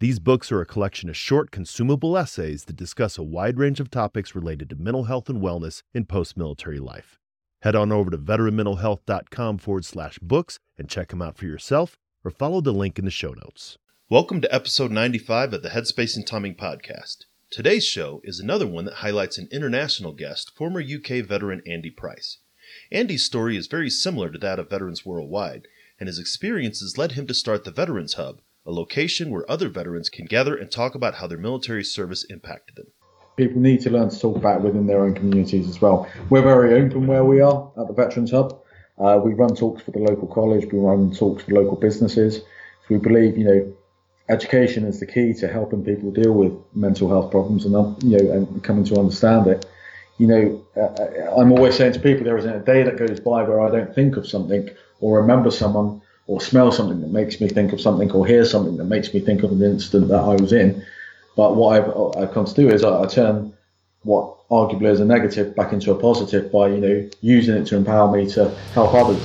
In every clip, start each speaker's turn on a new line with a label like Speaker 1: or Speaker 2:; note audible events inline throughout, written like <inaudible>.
Speaker 1: These books are a collection of short, consumable essays that discuss a wide range of topics related to mental health and wellness in post military life. Head on over to veteranmentalhealth.com forward slash books and check them out for yourself or follow the link in the show notes. Welcome to episode 95 of the Headspace and Timing podcast. Today's show is another one that highlights an international guest, former UK veteran Andy Price. Andy's story is very similar to that of veterans worldwide, and his experiences led him to start the Veterans Hub, a location where other veterans can gather and talk about how their military service impacted them.
Speaker 2: People need to learn to talk about within their own communities as well. We're very open where we are at the Veterans Hub. Uh, we run talks for the local college, we run talks for local businesses. So we believe, you know, education is the key to helping people deal with mental health problems and you know and coming to understand it. You know, uh, I'm always saying to people there isn't a day that goes by where I don't think of something or remember someone or smell something that makes me think of something or hear something that makes me think of an incident that I was in. But what I've, I've come to do is I, I turn what arguably is a negative back into a positive by, you know, using it to empower me to help others.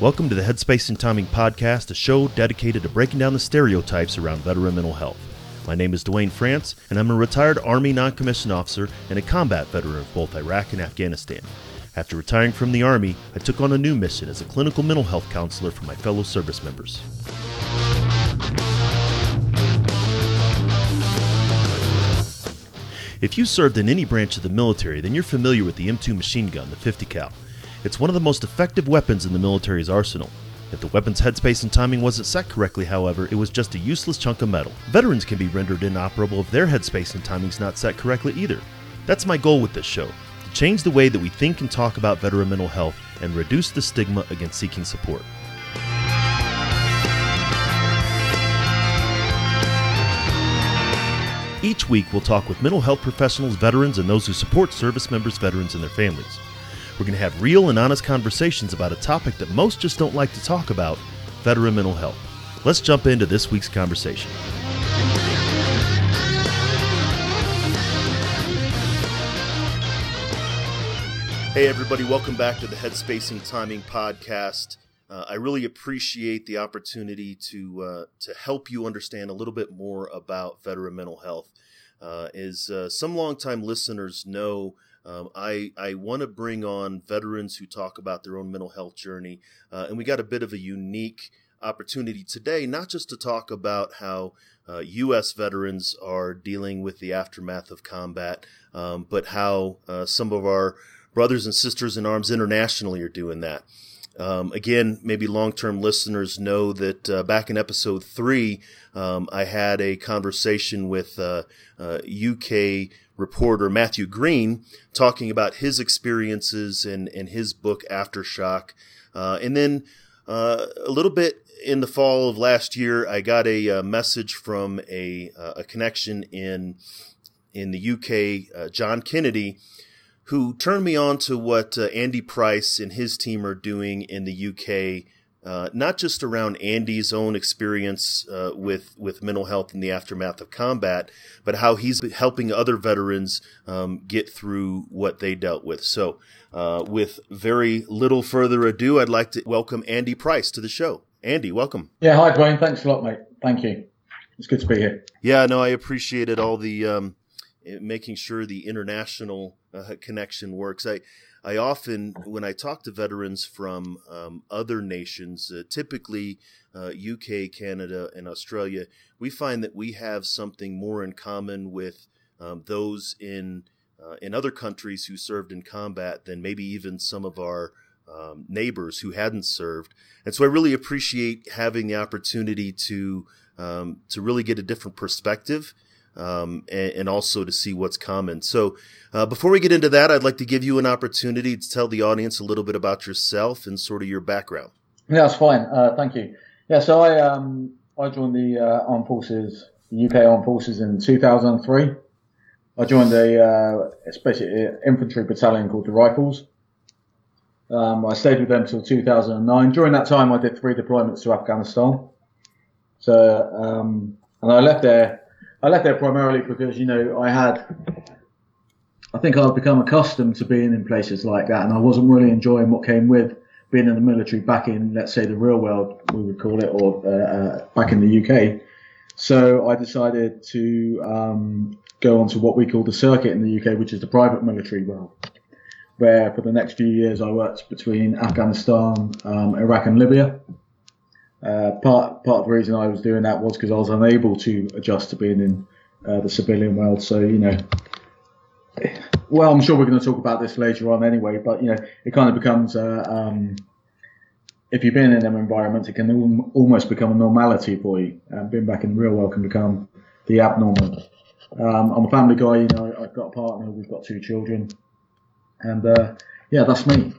Speaker 1: Welcome to the Headspace and Timing Podcast, a show dedicated to breaking down the stereotypes around veteran mental health. My name is Duane France, and I'm a retired Army non commissioned officer and a combat veteran of both Iraq and Afghanistan. After retiring from the Army, I took on a new mission as a clinical mental health counselor for my fellow service members. If you served in any branch of the military, then you're familiar with the M2 machine gun, the 50 cal. It's one of the most effective weapons in the military's arsenal. If the weapon's headspace and timing wasn't set correctly, however, it was just a useless chunk of metal. Veterans can be rendered inoperable if their headspace and timing's not set correctly either. That's my goal with this show to change the way that we think and talk about veteran mental health and reduce the stigma against seeking support. Each week, we'll talk with mental health professionals, veterans, and those who support service members, veterans, and their families. We're going to have real and honest conversations about a topic that most just don't like to talk about veteran mental health. Let's jump into this week's conversation. Hey, everybody, welcome back to the Headspace and Timing podcast. Uh, I really appreciate the opportunity to uh, to help you understand a little bit more about veteran mental health. Uh, as uh, some longtime listeners know, um, I I want to bring on veterans who talk about their own mental health journey, uh, and we got a bit of a unique opportunity today, not just to talk about how uh, U.S. veterans are dealing with the aftermath of combat, um, but how uh, some of our brothers and sisters in arms internationally are doing that. Um, again, maybe long term listeners know that uh, back in episode three, um, I had a conversation with uh, uh, UK reporter Matthew Green talking about his experiences and, and his book Aftershock. Uh, and then uh, a little bit in the fall of last year, I got a, a uh, message from a, a connection in in the UK, John Kennedy who turned me on to what uh, Andy Price and his team are doing in the UK. Uh, not just around Andy's own experience uh, with with mental health in the aftermath of combat, but how he's helping other veterans um, get through what they dealt with. So, uh, with very little further ado, I'd like to welcome Andy Price to the show. Andy, welcome.
Speaker 2: Yeah, hi Duane. Thanks a lot, mate. Thank you. It's good to be here.
Speaker 1: Yeah, no, I appreciated all the um, making sure the international uh, connection works. I I often, when I talk to veterans from um, other nations, uh, typically uh, UK, Canada, and Australia, we find that we have something more in common with um, those in uh, in other countries who served in combat than maybe even some of our um, neighbors who hadn't served. And so I really appreciate having the opportunity to um, to really get a different perspective um, and, and, also to see what's common. So, uh, before we get into that, I'd like to give you an opportunity to tell the audience a little bit about yourself and sort of your background.
Speaker 2: Yeah, that's fine. Uh, thank you. Yeah, so I um, I joined the uh, armed forces the UK Armed Forces in 2003. I joined a, uh, an infantry battalion called the Rifles. Um, I stayed with them until 2009. During that time, I did three deployments to Afghanistan. So, um, and I left there. I left there primarily because you know I had. I think I'd become accustomed to being in places like that, and I wasn't really enjoying what came with being in the military back in, let's say, the real world, we would call it, or uh, uh, back in the UK. So I decided to um, go on to what we call the circuit in the UK, which is the private military world, where for the next few years I worked between Afghanistan, um, Iraq, and Libya. Uh, part part of the reason I was doing that was because I was unable to adjust to being in uh, the civilian world. So you know, well, I'm sure we're going to talk about this later on anyway. But you know, it kind of becomes uh, um, if you've been in them environments, it can al- almost become a normality for you. And being back in the real world can become the abnormal. Um, I'm a family guy. You know, I've got a partner. We've got two children, and uh, yeah, that's me.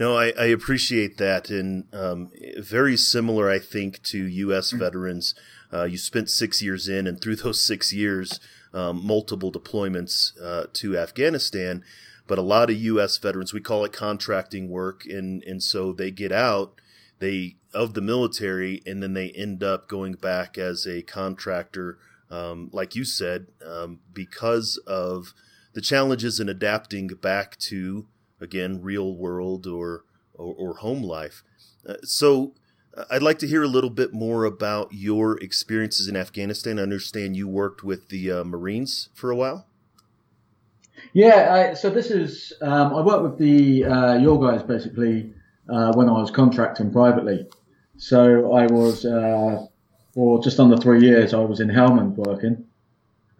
Speaker 1: No, I, I appreciate that, and um, very similar, I think, to U.S. veterans. Uh, you spent six years in, and through those six years, um, multiple deployments uh, to Afghanistan. But a lot of U.S. veterans, we call it contracting work, and and so they get out, they of the military, and then they end up going back as a contractor, um, like you said, um, because of the challenges in adapting back to again, real world or, or, or home life. Uh, so uh, I'd like to hear a little bit more about your experiences in Afghanistan. I understand you worked with the uh, Marines for a while.
Speaker 2: Yeah, I, so this is um, I worked with the uh, your guys basically uh, when I was contracting privately. So I was uh, for just under three years. I was in Helmand working,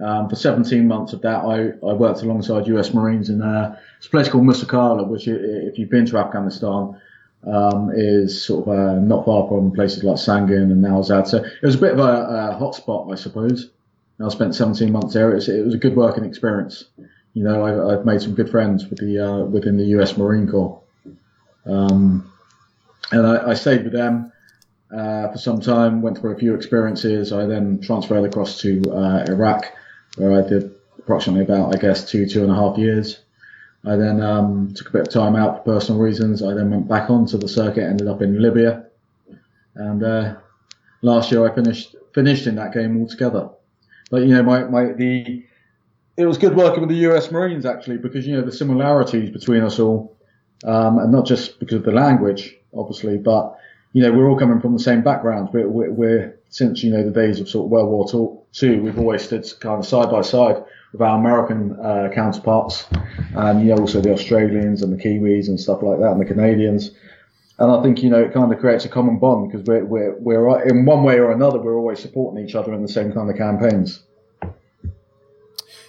Speaker 2: um, for 17 months of that, I, I worked alongside US Marines in uh, a place called Musa Qala, which, if you've been to Afghanistan, um, is sort of uh, not far from places like Sangin and Nowzad. So it was a bit of a, a hotspot, I suppose. And I spent 17 months there. It was, it was, a good working experience. You know, I, have made some good friends with the uh, within the US Marine Corps, um, and I, I, stayed with them uh, for some time. Went through a few experiences. I then transferred across to uh, Iraq where I did approximately about, I guess, two, two and a half years. I then um, took a bit of time out for personal reasons. I then went back onto the circuit, ended up in Libya, and uh, last year I finished finished in that game altogether. But you know, my, my the it was good working with the U.S. Marines actually because you know the similarities between us all, um, and not just because of the language, obviously, but you know we're all coming from the same backgrounds. We're, we're, we're since you know the days of sort of World War II, we've always stood kind of side by side with our American uh, counterparts, and you know also the Australians and the Kiwis and stuff like that, and the Canadians. And I think you know it kind of creates a common bond because we're we're we're in one way or another we're always supporting each other in the same kind of campaigns.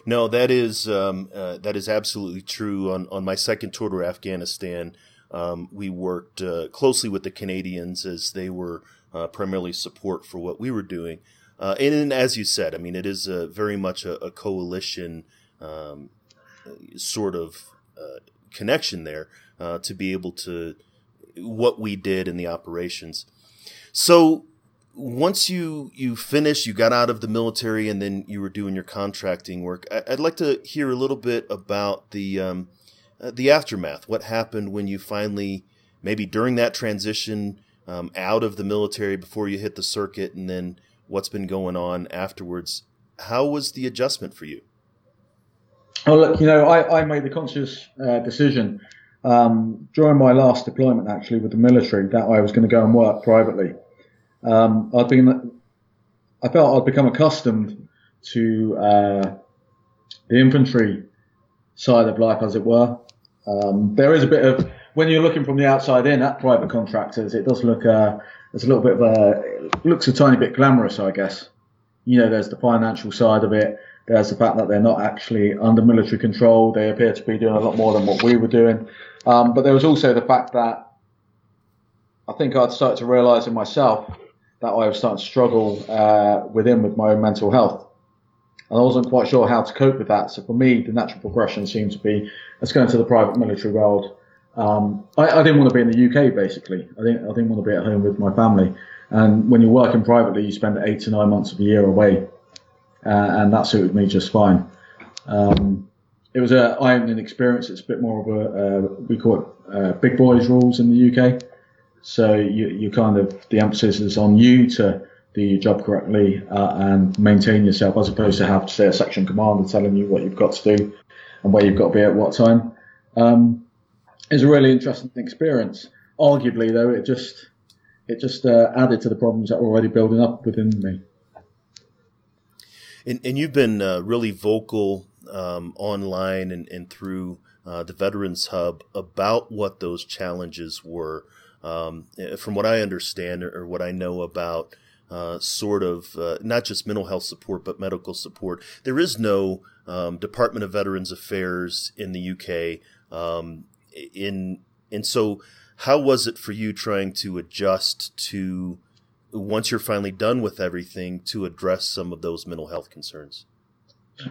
Speaker 1: No, that is um, uh, that is absolutely true. On on my second tour to Afghanistan, um, we worked uh, closely with the Canadians as they were uh, primarily support for what we were doing. Uh, and, and, as you said, I mean, it is a, very much a, a coalition um, sort of uh, connection there uh, to be able to what we did in the operations. So once you you finished, you got out of the military, and then you were doing your contracting work. I, would like to hear a little bit about the um, uh, the aftermath. What happened when you finally, maybe during that transition, um, out of the military before you hit the circuit, and then what's been going on afterwards. How was the adjustment for you?
Speaker 2: Oh, look, you know, I, I made the conscious uh, decision um, during my last deployment, actually, with the military, that I was going to go and work privately. Um, I'd been, I felt I'd become accustomed to uh, the infantry side of life, as it were. Um, there is a bit of when you're looking from the outside in at private contractors, it does look uh, there's a little bit of a it looks a tiny bit glamorous, I guess. You know, there's the financial side of it. There's the fact that they're not actually under military control. They appear to be doing a lot more than what we were doing. Um, but there was also the fact that I think I'd started to realise in myself that I was starting to struggle uh, within with my own mental health. And I wasn't quite sure how to cope with that. So for me, the natural progression seemed to be let's go into the private military world um, I, I, didn't want to be in the UK basically. I didn't, I didn't want to be at home with my family. And when you're working privately, you spend eight to nine months of the year away, uh, and that suited me just fine. Um, it was an eye-opening experience. It's a bit more of a uh, we call it uh, big boys rules in the UK. So you, you kind of the emphasis is on you to do your job correctly uh, and maintain yourself, as opposed to have say a section commander telling you what you've got to do and where you've got to be at what time. Um, it's a really interesting experience. Arguably, though, it just it just uh, added to the problems that were already building up within me.
Speaker 1: And, and you've been uh, really vocal um, online and, and through uh, the Veterans Hub about what those challenges were. Um, from what I understand or, what I know about uh, sort of uh, not just mental health support but medical support, there is no um, Department of Veterans Affairs in the UK. Um, in and so, how was it for you trying to adjust to once you're finally done with everything to address some of those mental health concerns?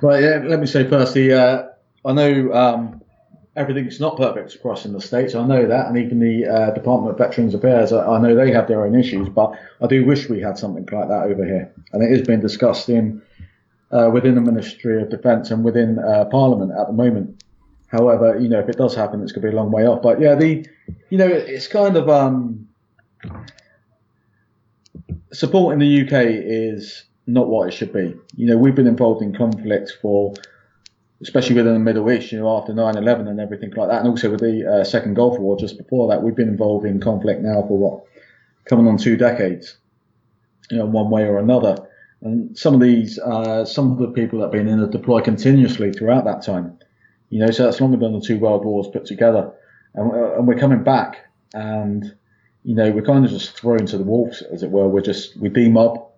Speaker 2: Right. Yeah. Let me say firstly, uh, I know um, everything's not perfect across in the states. I know that, and even the uh, Department of Veterans Affairs, I, I, know they have their own issues. But I do wish we had something like that over here, and it is being discussed in uh, within the Ministry of Defence and within uh, Parliament at the moment. However, you know, if it does happen, it's going to be a long way off. But yeah, the, you know, it's kind of um, support in the UK is not what it should be. You know, we've been involved in conflict for, especially within the Middle East, you know, after 9-11 and everything like that, and also with the uh, second Gulf War just before that, we've been involved in conflict now for what, coming on two decades, you know, one way or another. And some of these, uh, some of the people that have been in it deploy continuously throughout that time. You know, so that's longer than the two world wars put together. And, uh, and we're coming back and, you know, we're kind of just thrown to the wolves, as it were. We're just, we demob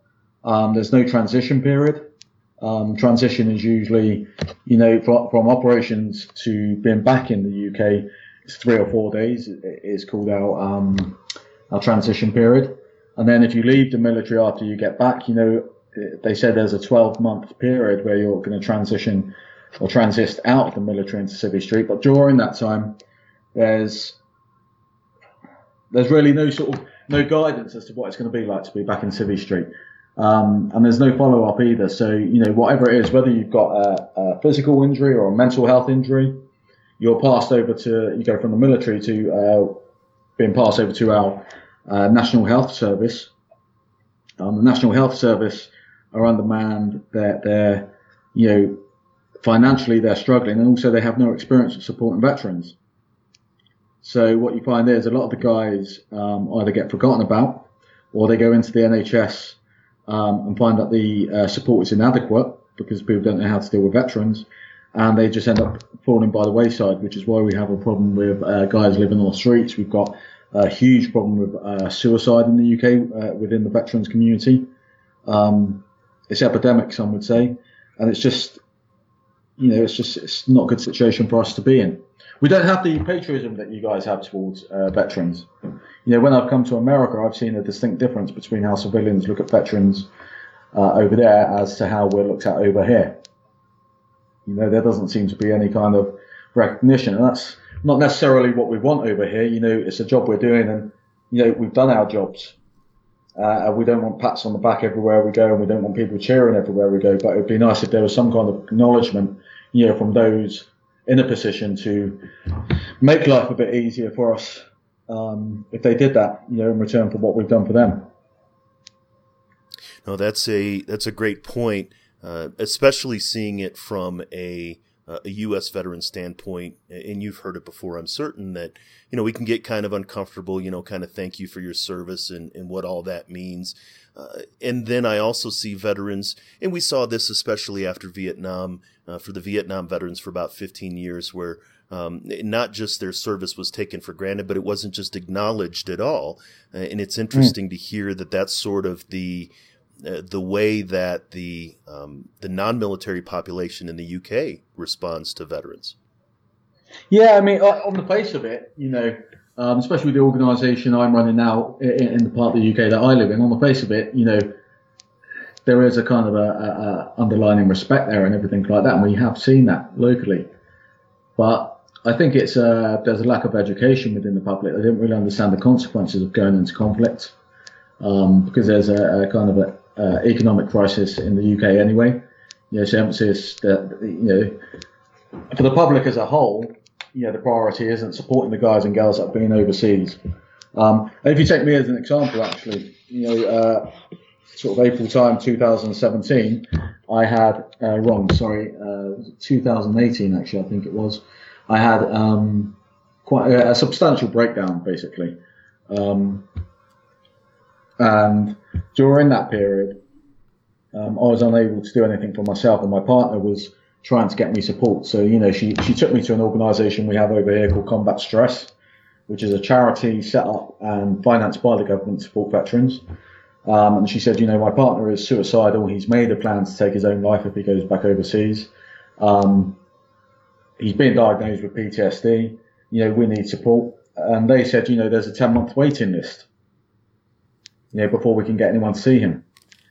Speaker 2: um, there's no transition period. Um, transition is usually, you know, from, from, operations to being back in the UK, it's three or four days. It's called our, um, our transition period. And then if you leave the military after you get back, you know, they said there's a 12 month period where you're going to transition or transist out of the military into Civvy Street. But during that time, there's there's really no sort of no guidance as to what it's going to be like to be back in Civvy Street. Um, and there's no follow up either. So, you know, whatever it is, whether you've got a, a, physical injury or a mental health injury, you're passed over to, you go from the military to uh, being passed over to our uh, National Health Service. Um, the National Health Service are undermanned. They're, they're, you know, financially they're struggling and also they have no experience of supporting veterans. So what you find is a lot of the guys um, either get forgotten about or they go into the NHS um, and find that the uh, support is inadequate because people don't know how to deal with veterans, and they just end up falling by the wayside, which is why we have a problem with uh, guys living on the streets. We've got a huge problem with uh, suicide in the UK uh, within the veterans community. Um, it's epidemic, some would say, and it's just, you know, it's just it's not a good situation for us to be in. We don't have the patriotism that you guys have towards uh, veterans you know, when I've come to America, I've seen a distinct difference between how civilians look at veterans uh, over there as to how we're looked at over here. You know, there doesn't seem to be any kind of recognition, and that's not necessarily what we want over here. You know, it's a job we're doing, and you know, we've done our jobs. Uh, and we don't want pats on the back everywhere we go, and we don't want people cheering everywhere we go. But it would be nice if there was some kind of acknowledgement, you know, from those in a position to make life a bit easier for us um, if they did that, you know, in return for what we've done for them.
Speaker 1: No, that's a that's a great point, uh, especially seeing it from a a U.S. veteran standpoint, and you've heard it before. I'm certain that you know we can get kind of uncomfortable, you know, kind of thank you for your service and and what all that means. Uh, and then I also see veterans, and we saw this especially after Vietnam uh, for the Vietnam veterans for about 15 years, where um, not just their service was taken for granted, but it wasn't just acknowledged at all. Uh, and it's hmm. interesting mm. to hear that that's sort of the uh, the way that the um, the non-military population in the UK responds to veterans.
Speaker 2: Yeah, I mean, on the face of it, you know, um, especially with the organisation I'm running now in, in, the part of the UK that I live in, on the face of it, you know, there is a kind of a, a, a underlining respect there and everything like that, and we have seen that locally. But I think it's uh, there's a lack of education within the public. They don't really understand the consequences of going into conflict. um, because there's a, a kind of a uh, economic crisis in the UK anyway. You know, so emphasis that you know for the public as a whole, you know, the priority isn't supporting the guys and girls that have been overseas. Um, if you take me as an example, actually, you know, uh, sort of April time 2017, I had uh, wrong, sorry, uh, 2018 actually, I think it was. I had um, quite a, a, substantial breakdown, basically. Um, and during that period, um, I was unable to do anything for myself, and my partner was trying to get me support. So, you know, she, she took me to an organisation we have over here called Combat Stress, which is a charity set up and financed by the government to support veterans. Um, and she said, you know, my partner is suicidal. He's made a plan to take his own life if he goes back overseas. Um, he's been diagnosed with PTSD. You know, we need support. And they said, you know, there's a 10 month waiting list, you know, before we can get anyone to see him.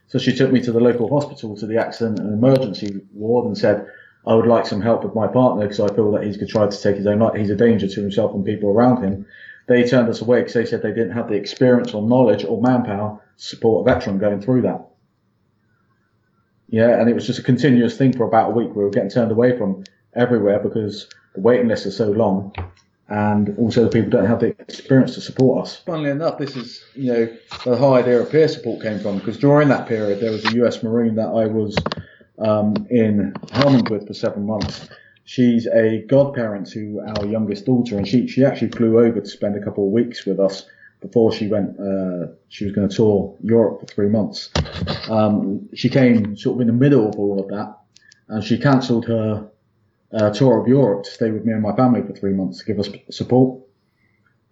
Speaker 2: So she took me to the local hospital, to the accident and emergency ward, and said, I would like some help with my partner because I feel that he's tried to take his own life. He's a danger to himself and people around him. They turned us away because they said they didn't have the experience or knowledge or manpower to support a veteran going through that. Yeah, and it was just a continuous thing for about a week. We were getting turned away from everywhere because the waiting lists are so long, and also the people don't have the experience to support us. Funnily enough, this is you know the whole idea of peer support came from because during that period there was a U.S. Marine that I was um, in Helmand with for seven months. She's a godparent to our youngest daughter, and she she actually flew over to spend a couple of weeks with us before she went. Uh, she was going to tour Europe for three months. Um, she came sort of in the middle of all of that, and she cancelled her uh, tour of Europe to stay with me and my family for three months to give us support.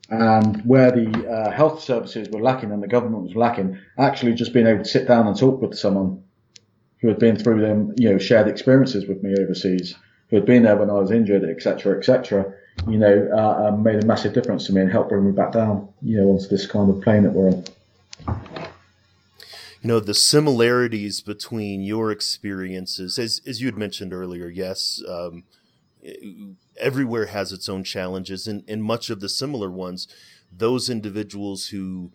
Speaker 2: And where the uh, health services were lacking and the government was lacking, actually just being able to sit down and talk with someone who had been through them, you know, shared experiences with me overseas, who had been there when I was injured, etc., etc., you know, uh, um, made a massive difference to me and helped bring me back down, you know, onto this kind of plane that we're on.
Speaker 1: You know, the similarities between your experiences, as, as you had mentioned earlier, yes, um, everywhere has its own challenges, and, and much of the similar ones, those individuals who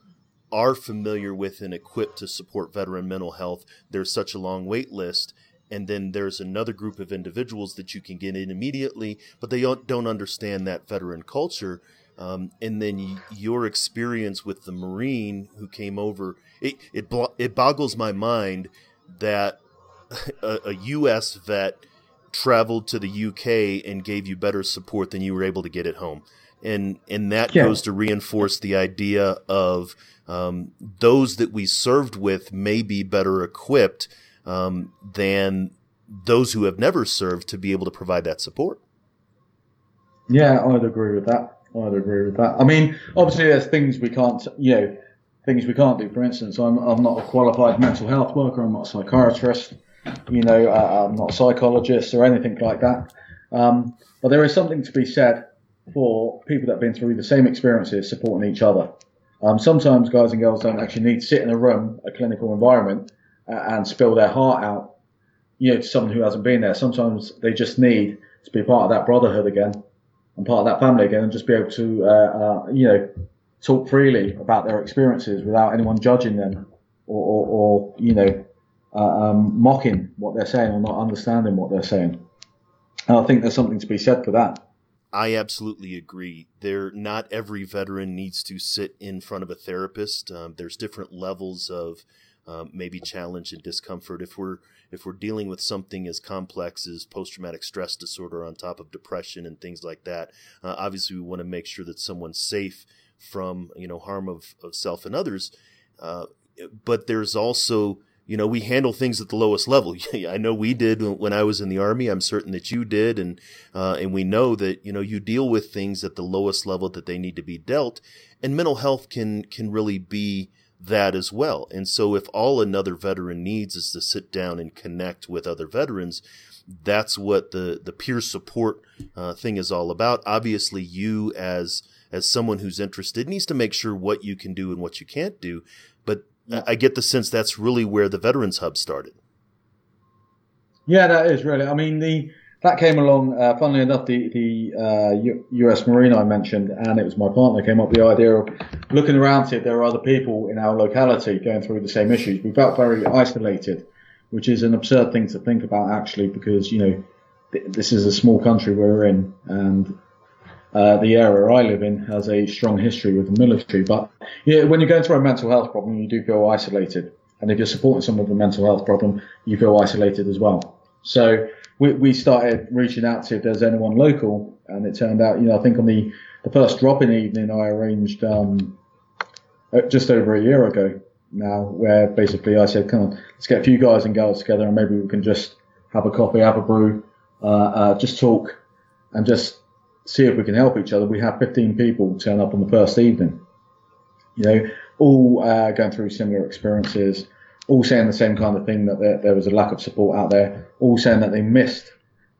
Speaker 1: are familiar with and equipped to support veteran mental health, there's such a long wait list. And then there's another group of individuals that you can get in immediately, but they don't understand that veteran culture. Um, and then your experience with the Marine who came over, it, it, it boggles my mind that <laughs> a, a U.S. vet traveled to the UK and gave you better support than you were able to get at home. And, and that yeah. goes to reinforce the idea of um, those that we served with may be better equipped um, than those who have never served to be able to provide that support.
Speaker 2: Yeah, I'd agree with that. I'd agree with that. I mean, obviously, there's things we can't, you know, things we can't do. For instance, I'm, I'm not a qualified mental health worker. I'm not a psychiatrist. You know, uh, I'm not a psychologist or anything like that. Um, but there is something to be said for people that have been through the same experiences supporting each other. Um, sometimes guys and girls don't actually need to sit in a room, a clinical environment, uh, and spill their heart out, you know, to someone who hasn't been there. Sometimes they just need to be part of that brotherhood again and part of that family again, and just be able to, uh, uh, you know, talk freely about their experiences without anyone judging them or, or, or you know, uh, um, mocking what they're saying or not understanding what they're saying. And I think there's something to be said for that.
Speaker 1: I absolutely agree. There, not every veteran needs to sit in front of a therapist. Um, there's different levels of um, maybe challenge and discomfort. If we're if we're dealing with something as complex as post traumatic stress disorder on top of depression and things like that, uh, obviously we want to make sure that someone's safe from you know harm of, of self and others. Uh, but there's also you know, we handle things at the lowest level. <laughs> I know we did when I was in the army. I'm certain that you did, and uh, and we know that you know you deal with things at the lowest level that they need to be dealt, and mental health can can really be that as well. And so, if all another veteran needs is to sit down and connect with other veterans, that's what the the peer support uh, thing is all about. Obviously, you as as someone who's interested needs to make sure what you can do and what you can't do. I get the sense that's really where the Veterans Hub started.
Speaker 2: Yeah, that is really. I mean, the that came along. Uh, funnily enough, the the uh, U.S. Marine I mentioned, and it was my partner came up with the idea of looking around see if there are other people in our locality going through the same issues. We felt very isolated, which is an absurd thing to think about actually, because you know th- this is a small country we're in, and uh, the area I live in has a strong history with the military. But yeah, when you're going through a mental health problem, you do feel isolated, and if you're supporting someone with a mental health problem, you feel isolated as well. So we, we started reaching out to if there's anyone local, and it turned out, you know, I think on the, the first drop-in evening I arranged um, uh, just over a year ago now, where basically I said, come on, let's get a few guys and girls together, and maybe we can just have a coffee, have a brew, uh, uh, just talk, and just see if we can help each other. We had 15 people turn up on the first evening, you know, all uh, going through similar experiences all saying the same kind of thing that there, there, was a lack of support out there, all saying that they missed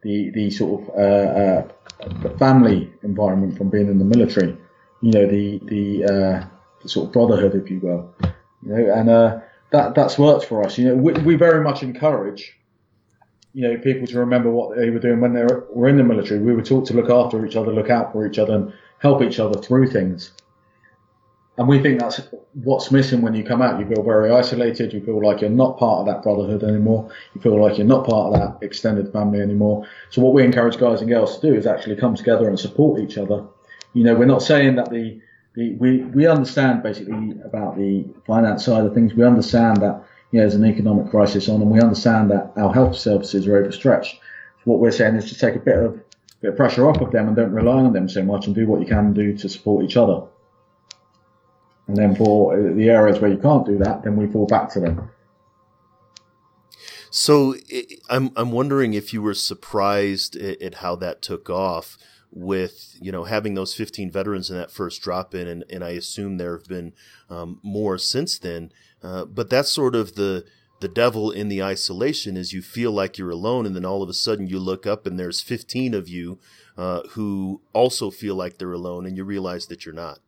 Speaker 2: the the sort of uh, uh, family environment from being in the military, you know, the the, uh, the sort of brotherhood, if you will, you know, and uh, that that's worked for us. You know, we, we very much encourage. You know, people to remember what they were doing when they were, in the military. We were taught to look after each other, look out for each other, and help each other through things and we think that's what's missing when you come out. You feel very isolated. You feel like you're not part of that brotherhood anymore. You feel like you're not part of that extended family anymore. So what we encourage guys and girls to do is actually come together and support each other. You know, we're not saying that the, the we, we understand basically about the finance side of things. We understand that you know, there's an economic crisis on and we understand that our health services are overstretched. So what we're saying is to take a bit of, bit of pressure off of them and don't rely on them so much and do what you can do to support each other. And then for the areas where you can't do that, then we fall back to them.
Speaker 1: So I'm I'm wondering if you were surprised at, how that took off with you know having those 15 veterans in that first drop in, and, and I assume there have been um, more since then. Uh, but that's sort of the the devil in the isolation is you feel like you're alone, and then all of a sudden you look up and there's 15 of you uh, who also feel like they're alone, and you realize that you're not.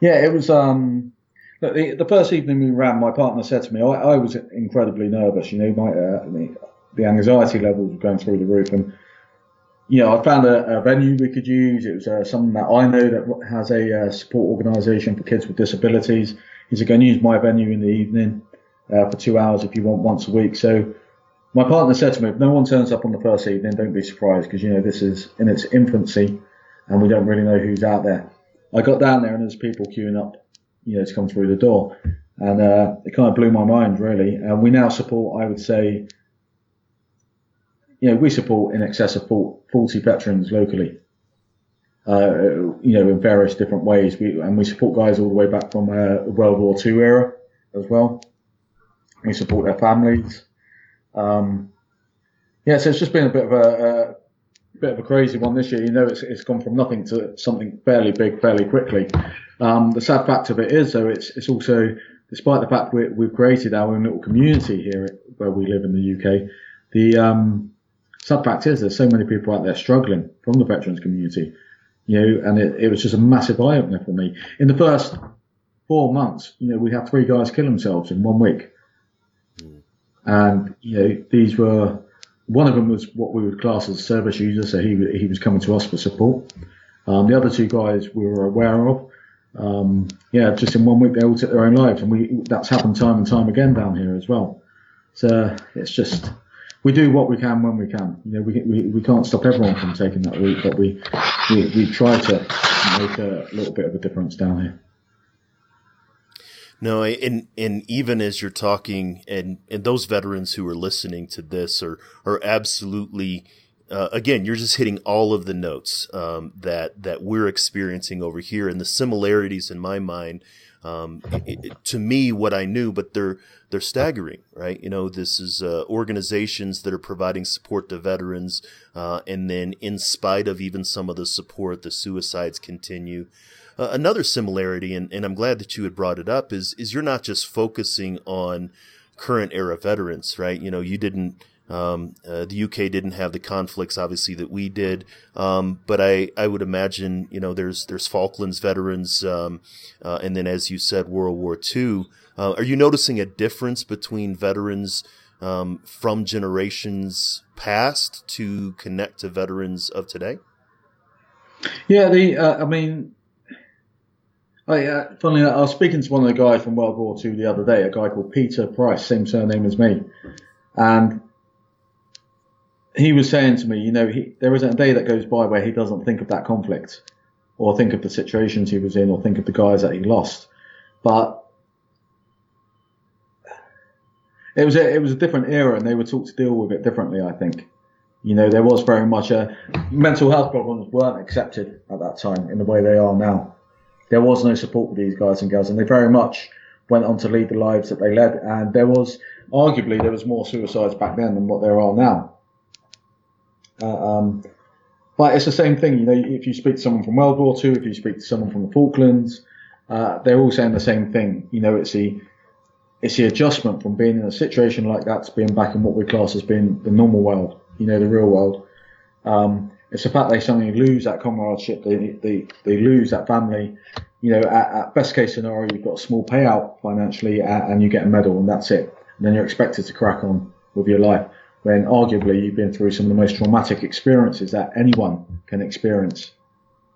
Speaker 2: Yeah, it was. Um, the, the first evening we ran, my partner said to me, I, I was incredibly nervous. You know, my, uh, the, the anxiety levels were going through the roof, and you know, I found a, a venue we could use. It was uh, something that I know that has a uh, support organisation for kids with disabilities. He said, "Go and use my venue in the evening uh, for two hours if you want once a week." So my partner said to me, "If no one turns up on the first evening, don't be surprised because you know this is in its infancy, and we don't really know who's out there." I got down there and there's people queuing up, you know, to come through the door, and uh, it kind of blew my mind really. And we now support, I would say, you know, we support in excess of 40 veterans locally. Uh, you know, in various different ways. We, and we support guys all the way back from uh, World War II era as well. We support their families. Um, yeah, so it's just been a bit of a, bit of a crazy one this year. You know, it's, it's gone from nothing to something fairly big fairly quickly. Um, the sad fact of it is, though, it's it's also despite the fact we we've created our own little community here where we live in the UK. The um, sad fact is there's so many people out there struggling from the veterans community. You know, and it, it was just a massive eye opener for me. In the first four months, you know, we had three guys kill themselves in one week. And, you know, these were one of them was what we would class as a service user, so he he was coming to us for support. Um, the other two guys we were aware of. Um, yeah, just in one week they all took their own lives, and we that's happened time and time again down here as well. So it's just we do what we can when we can. You know, we we, we can't stop everyone from taking that route, but we we, we try to make a little bit of a difference down here.
Speaker 1: No, and and even as you're talking, and and those veterans who are listening to this are are absolutely. Uh, again, you're just hitting all of the notes um, that that we're experiencing over here, and the similarities in my mind. Um, it, it, to me, what I knew, but they're they're staggering, right? You know, this is uh, organizations that are providing support to veterans, uh, and then in spite of even some of the support, the suicides continue. Uh, another similarity, and, and I'm glad that you had brought it up, is is you're not just focusing on current era veterans, right? You know, you didn't. Um, uh, the UK didn't have the conflicts, obviously, that we did. Um, but I, I would imagine, you know, there's there's Falklands veterans, um, uh, and then as you said, World War II. Uh, are you noticing a difference between veterans um, from generations past to connect to veterans of today?
Speaker 2: Yeah, the uh, I mean, I, uh, funnily enough, I was speaking to one of the guys from World War II the other day, a guy called Peter Price, same surname as me, and he was saying to me, you know, he, there isn't a day that goes by where he doesn't think of that conflict, or think of the situations he was in, or think of the guys that he lost. But it was a, it was a different era, and they were taught to deal with it differently. I think, you know, there was very much a mental health problems weren't accepted at that time in the way they are now. There was no support for these guys and girls, and they very much went on to lead the lives that they led. And there was arguably there was more suicides back then than what there are now. Uh, um, but it's the same thing, you know. If you speak to someone from World War II, if you speak to someone from the Falklands, uh, they're all saying the same thing. You know, it's the it's the adjustment from being in a situation like that to being back in what we class as being the normal world, you know, the real world. Um, it's the fact they suddenly lose that comradeship, they, they, they lose that family. You know, at, at, best case scenario, you've got a small payout financially and you get a medal and that's it. And then you're expected to crack on with your life when arguably you've been through some of the most traumatic experiences that anyone can experience,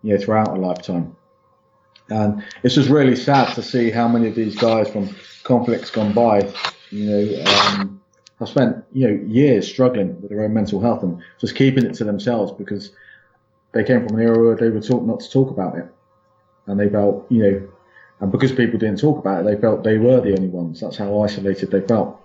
Speaker 2: you know, throughout a lifetime. And it's just really sad to see how many of these guys from conflicts gone by, you know, um, have spent you know years struggling with their own mental health and just keeping it to themselves because they came from an era where they were taught not to talk about it, and they felt you know, and because people didn't talk about it, they felt they were the only ones. That's how isolated they felt.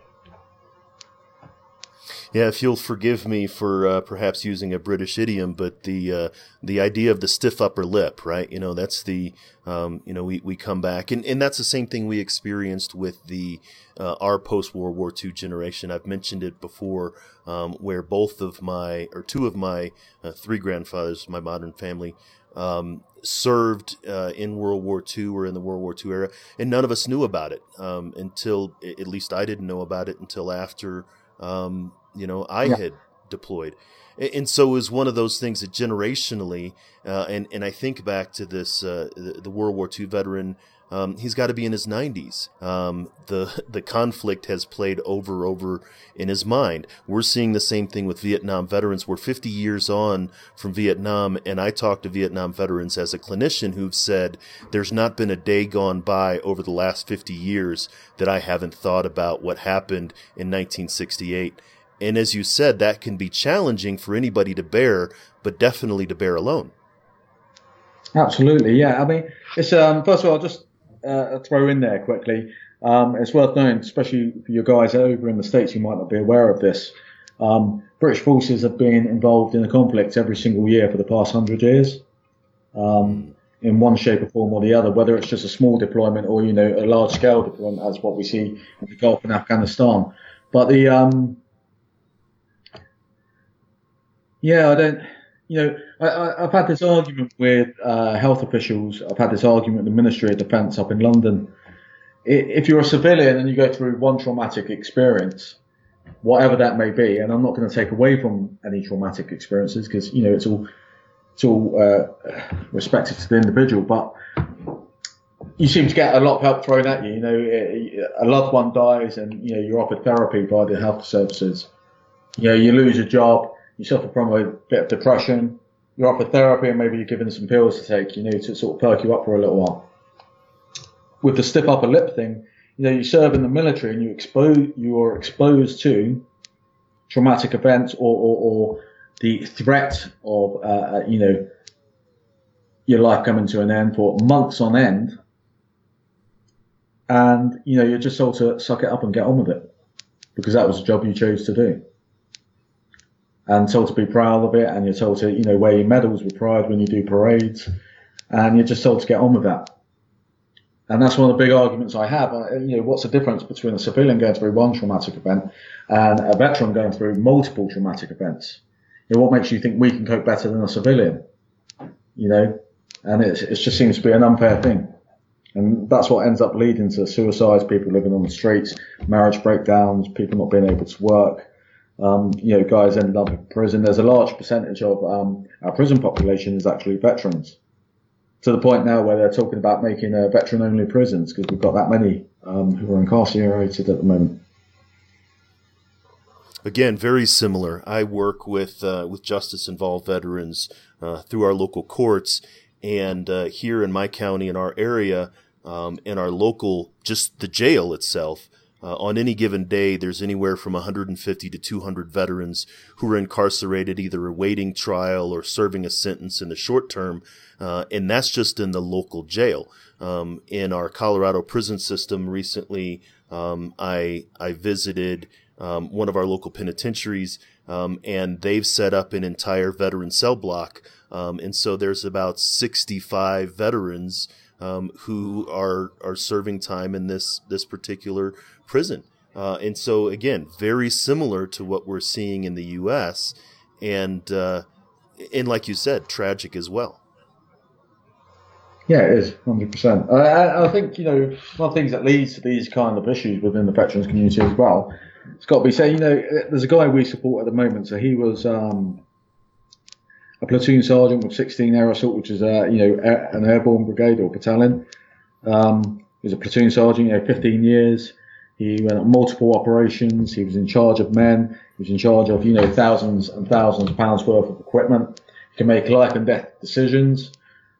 Speaker 1: Yeah, if you'll forgive me for uh, perhaps using a British idiom, but the uh, the idea of the stiff upper lip, right? You know, that's the um, you know we, we come back, and, and that's the same thing we experienced with the uh, our post World War II generation. I've mentioned it before, um, where both of my or two of my uh, three grandfathers, my modern family. Um, served uh, in World War II or in the World War II era, and none of us knew about it um, until, at least I didn't know about it until after um, you know I yeah. had deployed. And so it was one of those things that generationally, uh, and and I think back to this uh, the, the, World War II veteran. Um, he's got to be in his 90s. Um, the <laughs> the conflict has played over over in his mind. We're seeing the same thing with Vietnam veterans. We're 50 years on from Vietnam, and I talk to Vietnam veterans as a clinician who've said there's not been a day gone by over the last 50 years that I haven't thought about what happened in 1968 and as you said, that can be challenging for anybody to bear, but definitely to bear alone.
Speaker 2: Absolutely, yeah. I mean, it's um, first of all, I'll just uh, throw in there quickly. Um, it's worth knowing, especially for you guys over in the states, you might not be aware of this. Um, British forces have been involved in a conflict every single year for the past hundred years, um, in one shape or form or the other. Whether it's just a small deployment or you know a large scale deployment, as what we see in the Gulf and Afghanistan. But the um, yeah, I don't. You know, I, have had this argument with uh, health officials. I've had this argument with the Ministry of Defence up in London. If you're a civilian and you go through one traumatic experience, whatever that may be, and I'm not going to take away from any traumatic experiences because you know it's all it's all uh, respective to the individual, but you seem to get a lot of help thrown at you. You know, a loved one dies, and you know you're offered therapy by the health services. You know, you lose your job you suffer from a bit of depression, you're off for therapy and maybe you're given some pills to take, you know, to sort of perk you up for a little while. With the stiff upper lip thing, you know, you serve in the military and you expose, you are exposed to traumatic events or, or, or the threat of, uh, uh, you know, your life coming to an end for months on end. And, you know, you're just told to suck it up and get on with it because that was a job you chose to do and told to be proud of it, and you're told to, you know, wear your medals with pride when you do parades, and you're just told to get on with that. And that's one of the big arguments I have. You know, what's the difference between a civilian going through one traumatic event and a veteran going through multiple traumatic events? You know, what makes you think we can cope better than a civilian? You know, and it just seems to be an unfair thing. And that's what ends up leading to suicides, people living on the streets, marriage breakdowns, people not being able to work, um, you know, guys ended up in prison. There's a large percentage of um, our prison population is actually veterans. To the point now where they're talking about making uh, veteran-only prisons because we've got that many um, who are incarcerated at the moment.
Speaker 1: Again, very similar. I work with uh, with justice involved veterans uh, through our local courts, and uh, here in my county, in our area, um, in our local, just the jail itself, uh, on any given day, there's anywhere from 150 to 200 veterans who are incarcerated, either awaiting trial or serving a sentence in the short term, uh, and that's just in the local jail. Um, in our Colorado prison system, recently, um, I I visited um, one of our local penitentiaries, um, and they've set up an entire veteran cell block, um, and so there's about 65 veterans um, who are are serving time in this this particular prison. Uh, and so again, very similar to what we're seeing in the U.S. and uh, and like you said, tragic as well.
Speaker 2: Yeah, it is hundred percent. I, I think you know one of the things that leads to these kind of issues within the veterans community as well. It's got to be said. You know, there's a guy we support at the moment. So he was um, a platoon sergeant with 16 Air Assault, which is a, you know an airborne brigade or battalion. Um, he was a platoon sergeant, you know, 15 years. He went on multiple operations. He was in charge of men. He was in charge of you know thousands and thousands of pounds worth of equipment. He can make life and death decisions.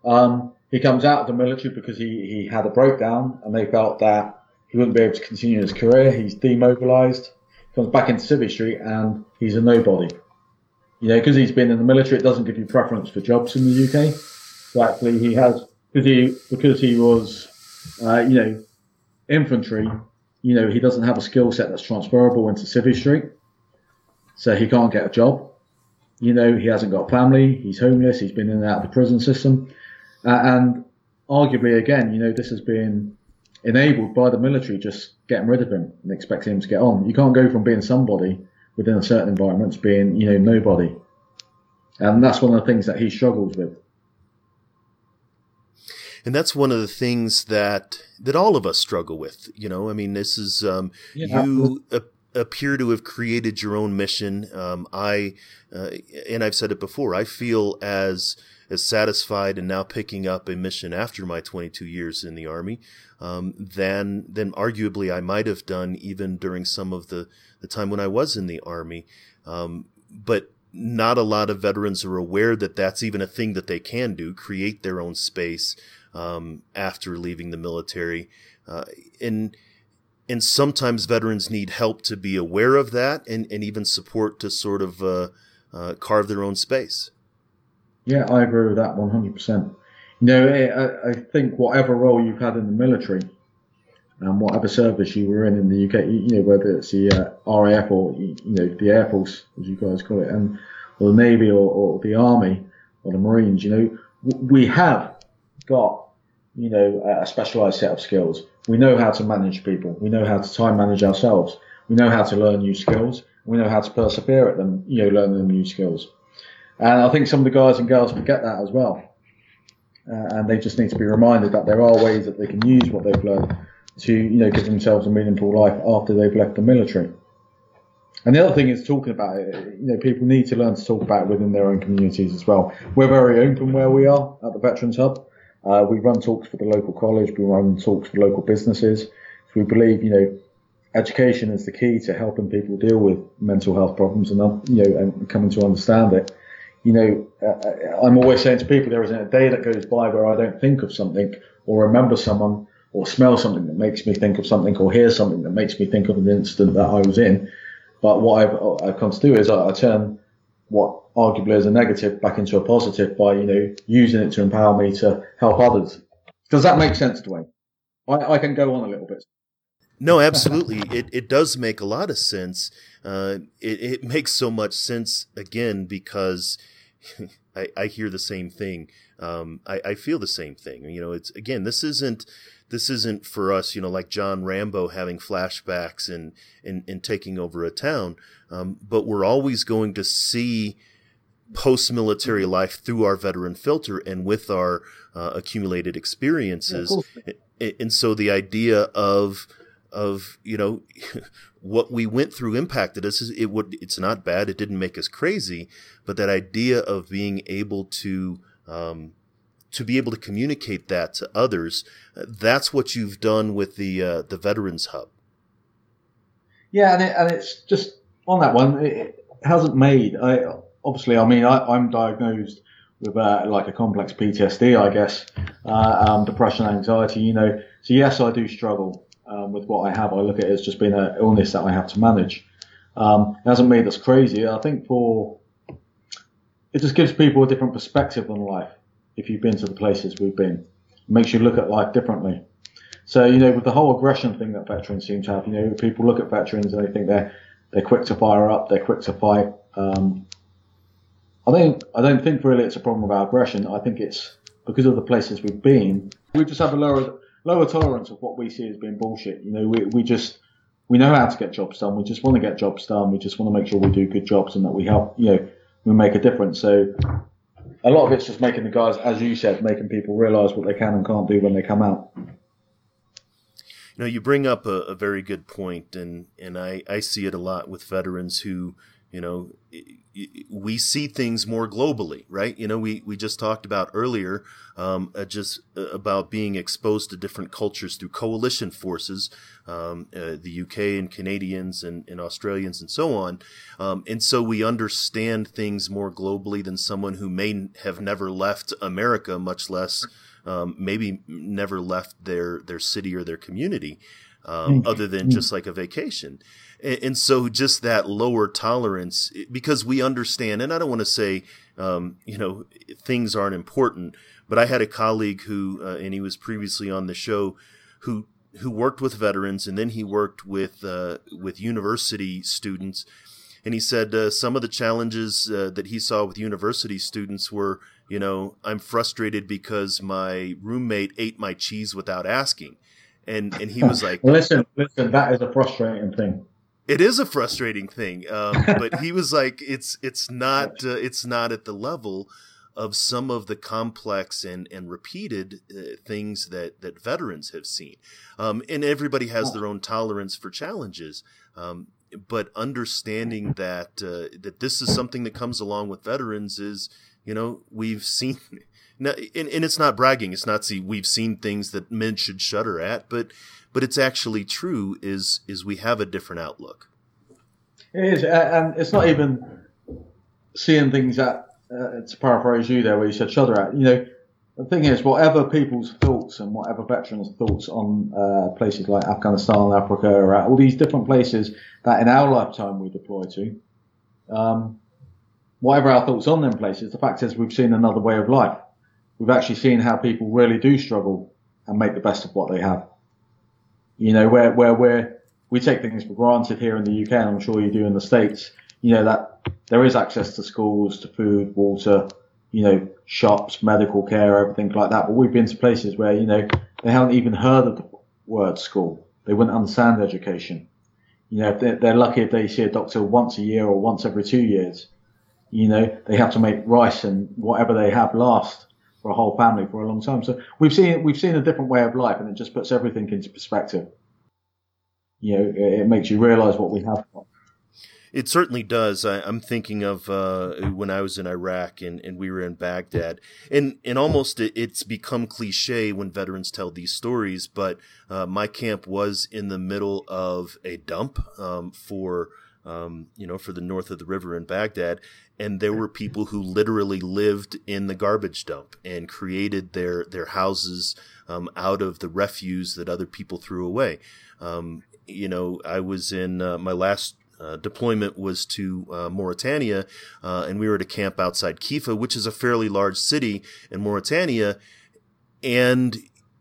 Speaker 2: Um, he comes out of the military because he, he had a breakdown and they felt that he wouldn't be able to continue his career. He's demobilized. Comes back into Civvy Street and he's a nobody. You know, because he's been in the military, it doesn't give you preference for jobs in the UK. So actually, he has because he because he was, uh, you know, infantry. You know, he doesn't have a skill set that's transferable into Civvy Street, so he can't get a job. You know, he hasn't got a family. He's homeless. He's been in and out of the prison system, uh, and arguably, again, you know, this has been enabled by the military just getting rid of him and expecting him to get on. You can't go from being somebody within a certain environment to being, you know, nobody. And that's one of the things that he struggles with.
Speaker 1: And that's one of the things that that all of us struggle with. You know, I mean, this is um, yeah, you a, appear to have created your own mission. Um, I, uh, and I've said it before, I feel as as satisfied and now picking up a mission after my 22 years in the army um, than than arguably I might have done even during some of the the time when I was in the army. Um, but not a lot of veterans are aware that that's even a thing that they can do create their own space um, after leaving the military. Uh, and and sometimes veterans need help to be aware of that and, and even support to sort of uh, uh, carve their own space.
Speaker 2: Yeah i agree with that 100% you know I, I think whatever role you've had in the military and whatever service you were in in the UK, you know, whether it's the uh, RAF or you know the Air Force, as you guys call it, and or the Navy or, or the Army or the Marines, you know, we have got you know a specialised set of skills. We know how to manage people. We know how to time manage ourselves. We know how to learn new skills. We know how to persevere at them. You know, learning new skills. And I think some of the guys and girls forget that as well. Uh, and they just need to be reminded that there are ways that they can use what they've learned to you know give themselves a meaningful life after they've left the military. And the other thing is talking about it. You know, people need to learn to talk about it within their own communities as well. We're very open where we are at the Veterans Hub. Uh, we run talks for the local college. We run talks for local businesses. So we believe, you know, education is the key to helping people deal with mental health problems and you know and coming to understand it. You know, uh, I'm always saying to people there isn't a day that goes by where I don't think of something or remember someone or smell something that makes me think of something or hear something that makes me think of an incident that I was in. But what I've, I've come to do is I, I turn what arguably is a negative back into a positive by, you know, using it to empower me to help others. Does that make sense, Duane? I, I can go on a little bit.
Speaker 1: No, absolutely. it, it does make a lot of sense. Uh, it, it makes so much sense again because <laughs> I, I hear the same thing. Um, I, I feel the same thing. You know, it's again, this isn't this isn't for us, you know, like John Rambo having flashbacks and and, and taking over a town. Um, but we're always going to see post-military life through our veteran filter and with our uh, accumulated experiences. Yeah, and, and so the idea of of you know <laughs> what we went through impacted us it would it's not bad it didn't make us crazy but that idea of being able to um, to be able to communicate that to others. That's what you've done with the uh, the Veterans Hub.
Speaker 2: Yeah, and, it, and it's just on that one, it hasn't made. I, obviously, I mean, I, am diagnosed with uh, like a complex PTSD, I guess, uh, um, depression, anxiety. You know, so yes, I do struggle um, with what I have. I look at it as just being an illness that I have to manage. Um, it hasn't made us crazy. I think for it just gives people a different perspective on life. If you've been to the places we've been, it makes you look at life differently. So you know, with the whole aggression thing that veterans seem to have, you know, people look at veterans and they think they're they're quick to fire up, they're quick to fight. Um, I don't I don't think really it's a problem of our aggression. I think it's because of the places we've been. We just have a lower lower tolerance of what we see as being bullshit. You know, we we just we know how to get jobs done. We just want to get jobs done. We just want to make sure we do good jobs and that we help, you know, we make a difference. So a lot of it's just making the guys, as you said, making people realise what they can and can't do when they come out.
Speaker 1: Know, you bring up a, a very good point, and and I I see it a lot with veterans who you know we see things more globally right? You know we we just talked about earlier um, uh, just uh, about being exposed to different cultures through coalition forces um, uh, the uk and canadians and, and australians and so on. Um, and so we understand things more globally than someone who may have never left america much less um, maybe never left their their city or their community um, mm. other than mm. just like a vacation and, and, so just that lower tolerance because we understand and i don't want to say um, you know things aren't important but i had a colleague who uh, and he was previously on the show who who worked with veterans and then he worked with uh, with university students and he said uh, some of the challenges uh, that he saw with university students were you know i'm frustrated because my roommate ate my cheese without asking and and he was <laughs> like
Speaker 2: listen listen that is a frustrating thing
Speaker 1: it is a frustrating thing, um, <laughs> but he was like, it's it's not uh, it's not at the level of some of the complex and and repeated uh, things that that veterans have seen, um, and everybody has their own tolerance for challenges. Um, but understanding that uh, that this is something that comes along with veterans is, you know, we've seen. <laughs> And, and it's not bragging. It's not see we've seen things that men should shudder at, but but it's actually true is is we have a different outlook.
Speaker 2: It is, and it's not even seeing things that uh, to paraphrase you there, where you said shudder at. You know, the thing is, whatever people's thoughts and whatever veterans' thoughts on uh, places like Afghanistan, Africa, Iraq, all these different places that in our lifetime we deploy to, um, whatever our thoughts on them places, the fact is we've seen another way of life. We've actually seen how people really do struggle and make the best of what they have you know, where, where we're, we take things for granted here in the UK, and I'm sure you do in the States, you know, that there is access to schools, to food, water, you know, shops, medical care, everything like that. But we've been to places where, you know, they haven't even heard of the word school. They wouldn't understand education. You know, they're, they're lucky if they see a doctor once a year or once every two years. You know, they have to make rice and whatever they have last for a whole family for a long time. So we've seen we've seen a different way of life, and it just puts everything into perspective. You know, it, makes you realise what we have.
Speaker 1: It certainly does. I, am thinking of uh, when I was in Iraq and, and we were in Baghdad, and and almost it, it's become cliche when veterans tell these stories. But uh, my camp was in the middle of a dump um, for um, you know, for the north of the river in Baghdad. And there were people who literally lived in the garbage dump and created their, their houses um, out of the refuse that other people threw away. Um, you know, I was in uh, my last uh, deployment was to uh, Mauritania, uh, and we were at a camp outside Kiffa, which is a fairly large city in Mauritania. And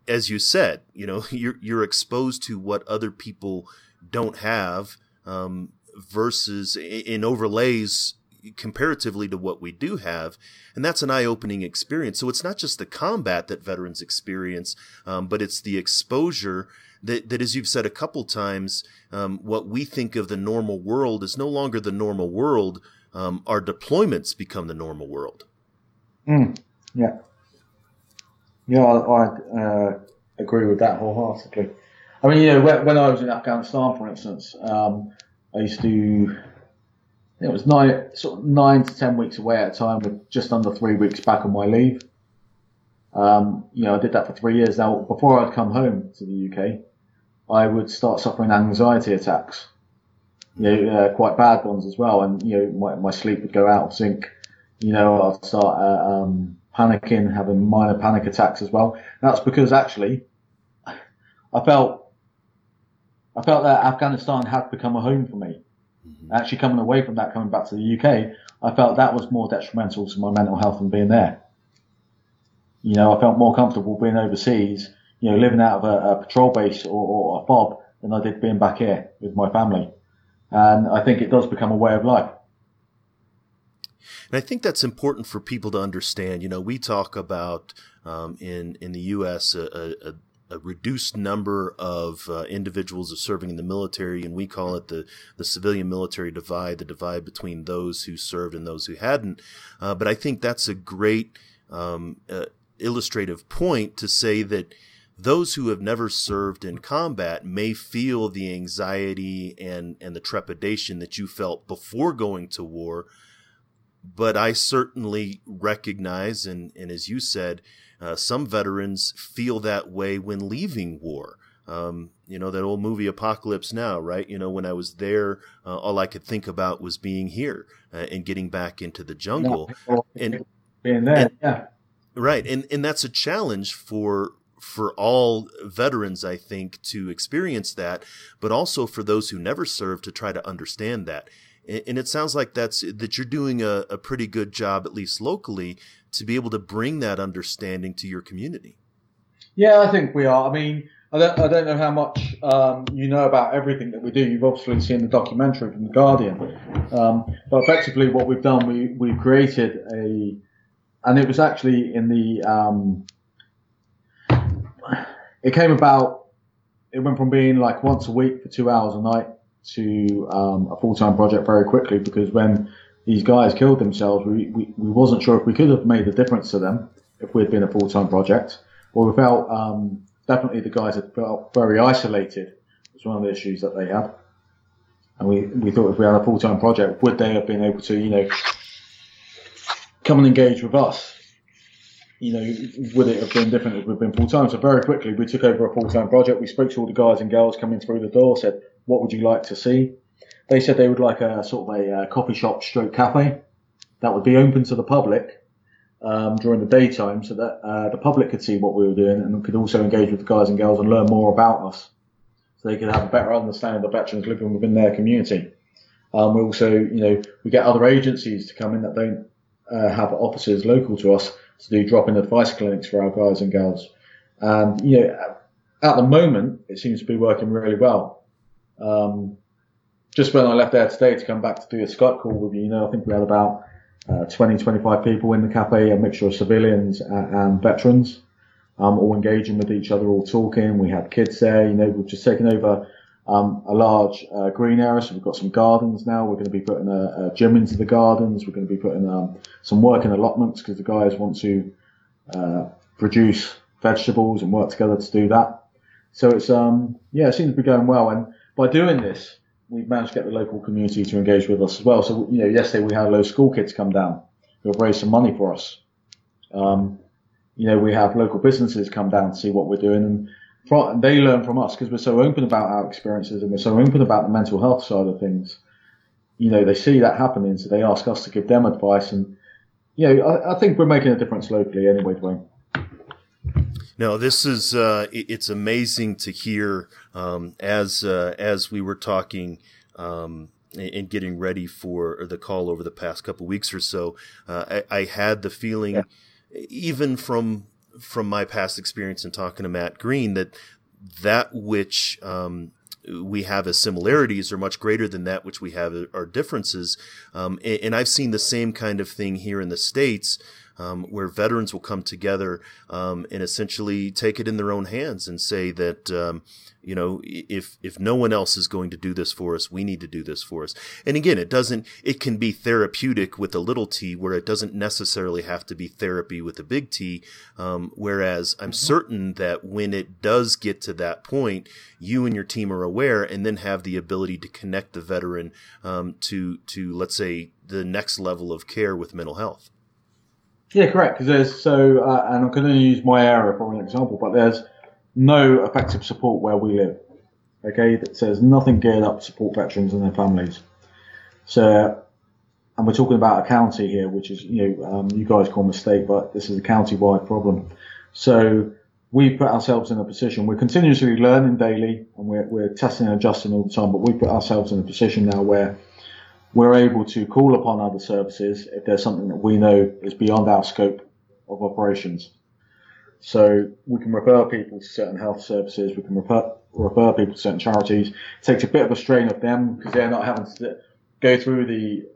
Speaker 1: as you said, you know, <laughs> you're you're exposed to what other people don't have, um, versus in overlays comparatively to what we do have. And that's an eye opening experience. So it's not just the combat that veterans experience, um, but it's the exposure that, that, as you've said a couple times, um, what we think of the normal world is no longer the normal world. Um, our deployments become the normal world.
Speaker 2: Mm, yeah. Yeah, I, uh, agree with that wholeheartedly. I mean, you know, when, when I was in Afghanistan, for instance, um, I used to, it was nine, sort of nine to ten weeks away at a time with just under three weeks back on my leave. Um, you know, I did that for three years. Now, before I'd come home to the UK, I would start suffering anxiety attacks. you know, uh, quite bad ones as well. And you know, my, my sleep would go out of sync. You know, I'd start uh, um, panicking, having minor panic attacks as well. That's because actually, I felt I felt that Afghanistan had become a home for me. Mm-hmm. Actually, coming away from that, coming back to the UK, I felt that was more detrimental to my mental health than being there. You know, I felt more comfortable being overseas, you know, living out of a, a patrol base or, or a fob than I did being back here with my family. And I think it does become a way of life.
Speaker 1: And I think that's important for people to understand. You know, we talk about um, in in the U.S. a, a, a reduced number of uh, individuals are serving in the military, and we call it the, the civilian military divide, the divide between those who served and those who hadn't. Uh, but I think that's a great um, uh, illustrative point to say that those who have never served in combat may feel the anxiety and, and the trepidation that you felt before going to war. But I certainly recognize, and, and as you said, uh, some veterans feel that way when leaving war. Um, you know, that old movie Apocalypse Now, right? You know, when I was there, uh, all I could think about was being here uh, and getting back into the jungle.
Speaker 2: and being there, and, yeah.
Speaker 1: Right. And, and that's a challenge for, for all veterans, I think, to experience that, but also for those who never served to try to understand that. And it sounds like that's that you're doing a, a pretty good job, at least locally, to be able to bring that understanding to your community.
Speaker 2: Yeah, I think we are. I mean, I don't, I don't know how much um, you know about everything that we do. You've obviously seen the documentary from The Guardian. Um, but effectively, what we've done, we, we've created a, and it was actually in the, um, it came about, it went from being like once a week for two hours a night to um, a full time project very quickly because when these guys killed themselves, we, we, we wasn't sure if we could have made a difference to them if we'd been a full time project. Well, we felt um, definitely the guys had felt very isolated. was one of the issues that they had. And we, we thought if we had a full time project, would they have been able to, you know, come and engage with us? You know, would it have been different if we'd been full time? So very quickly, we took over a full time project. We spoke to all the guys and girls coming through the door, said, what would you like to see? They said they would like a sort of a, a uh, coffee shop stroke cafe that would be open to the public um, during the daytime so that uh, the public could see what we were doing and could also engage with the guys and girls and learn more about us so they could have a better understanding of the veterans living within their community. Um, we also, you know, we get other agencies to come in that don't uh, have offices local to us to do drop-in advice clinics for our guys and girls. And, you know, at the moment, it seems to be working really well. Um, just when I left there today to come back to do a Skype call with you, you know, I think we had about uh, 20, 25 people in the cafe, a mixture of civilians and, and veterans, um, all engaging with each other, all talking. We had kids there, you know, we've just taken over um, a large uh, green area, so we've got some gardens now. We're going to be putting a, a gym into the gardens. We're going to be putting um, some working allotments because the guys want to uh, produce vegetables and work together to do that. So it's um yeah, it seems to be going well. And by doing this, we've managed to get the local community to engage with us as well. So, you know, yesterday we had loads of school kids come down who have raised some money for us. Um, you know, we have local businesses come down to see what we're doing and they learn from us because we're so open about our experiences and we're so open about the mental health side of things. You know, they see that happening, so they ask us to give them advice. And, you know, I, I think we're making a difference locally anyway, Duane.
Speaker 1: No, this is uh, it's amazing to hear um, as uh, as we were talking um, and getting ready for the call over the past couple weeks or so. Uh, I, I, had the feeling, yeah. even from from my past experience in talking to Matt Green, that that which um, we have as similarities are much greater than that which we have our differences. Um, and, and, I've seen the same kind of thing here in the states um, where veterans will come together um, and essentially take it in their own hands and say that um, you know if if no one else is going to do this for us we need to do this for us and again it doesn't it can be therapeutic with a little t where it doesn't necessarily have to be therapy with a big t um, whereas i'm mm-hmm. certain that when it does get to that point you and your team are aware and then have the ability to connect the veteran um, to to let's say the next level of care with mental health
Speaker 2: yeah, correct. Because there's so, uh, and I'm going to use my area for an example, but there's no effective support where we live. okay, that says nothing geared up to support veterans and their families. So, and we're talking about a county here, which is, you know, um, you guys call mistake, but this is a county-wide problem. So we put ourselves in a position, we're continuously learning daily and we're, we're testing and adjusting all the time, but we put ourselves in a position now where we're able to call upon other services if there's something that we know is beyond our scope of operations. So we can refer people to certain health services, we can refer, refer people to certain charities. It takes a bit of a strain of them because they're not having to go through the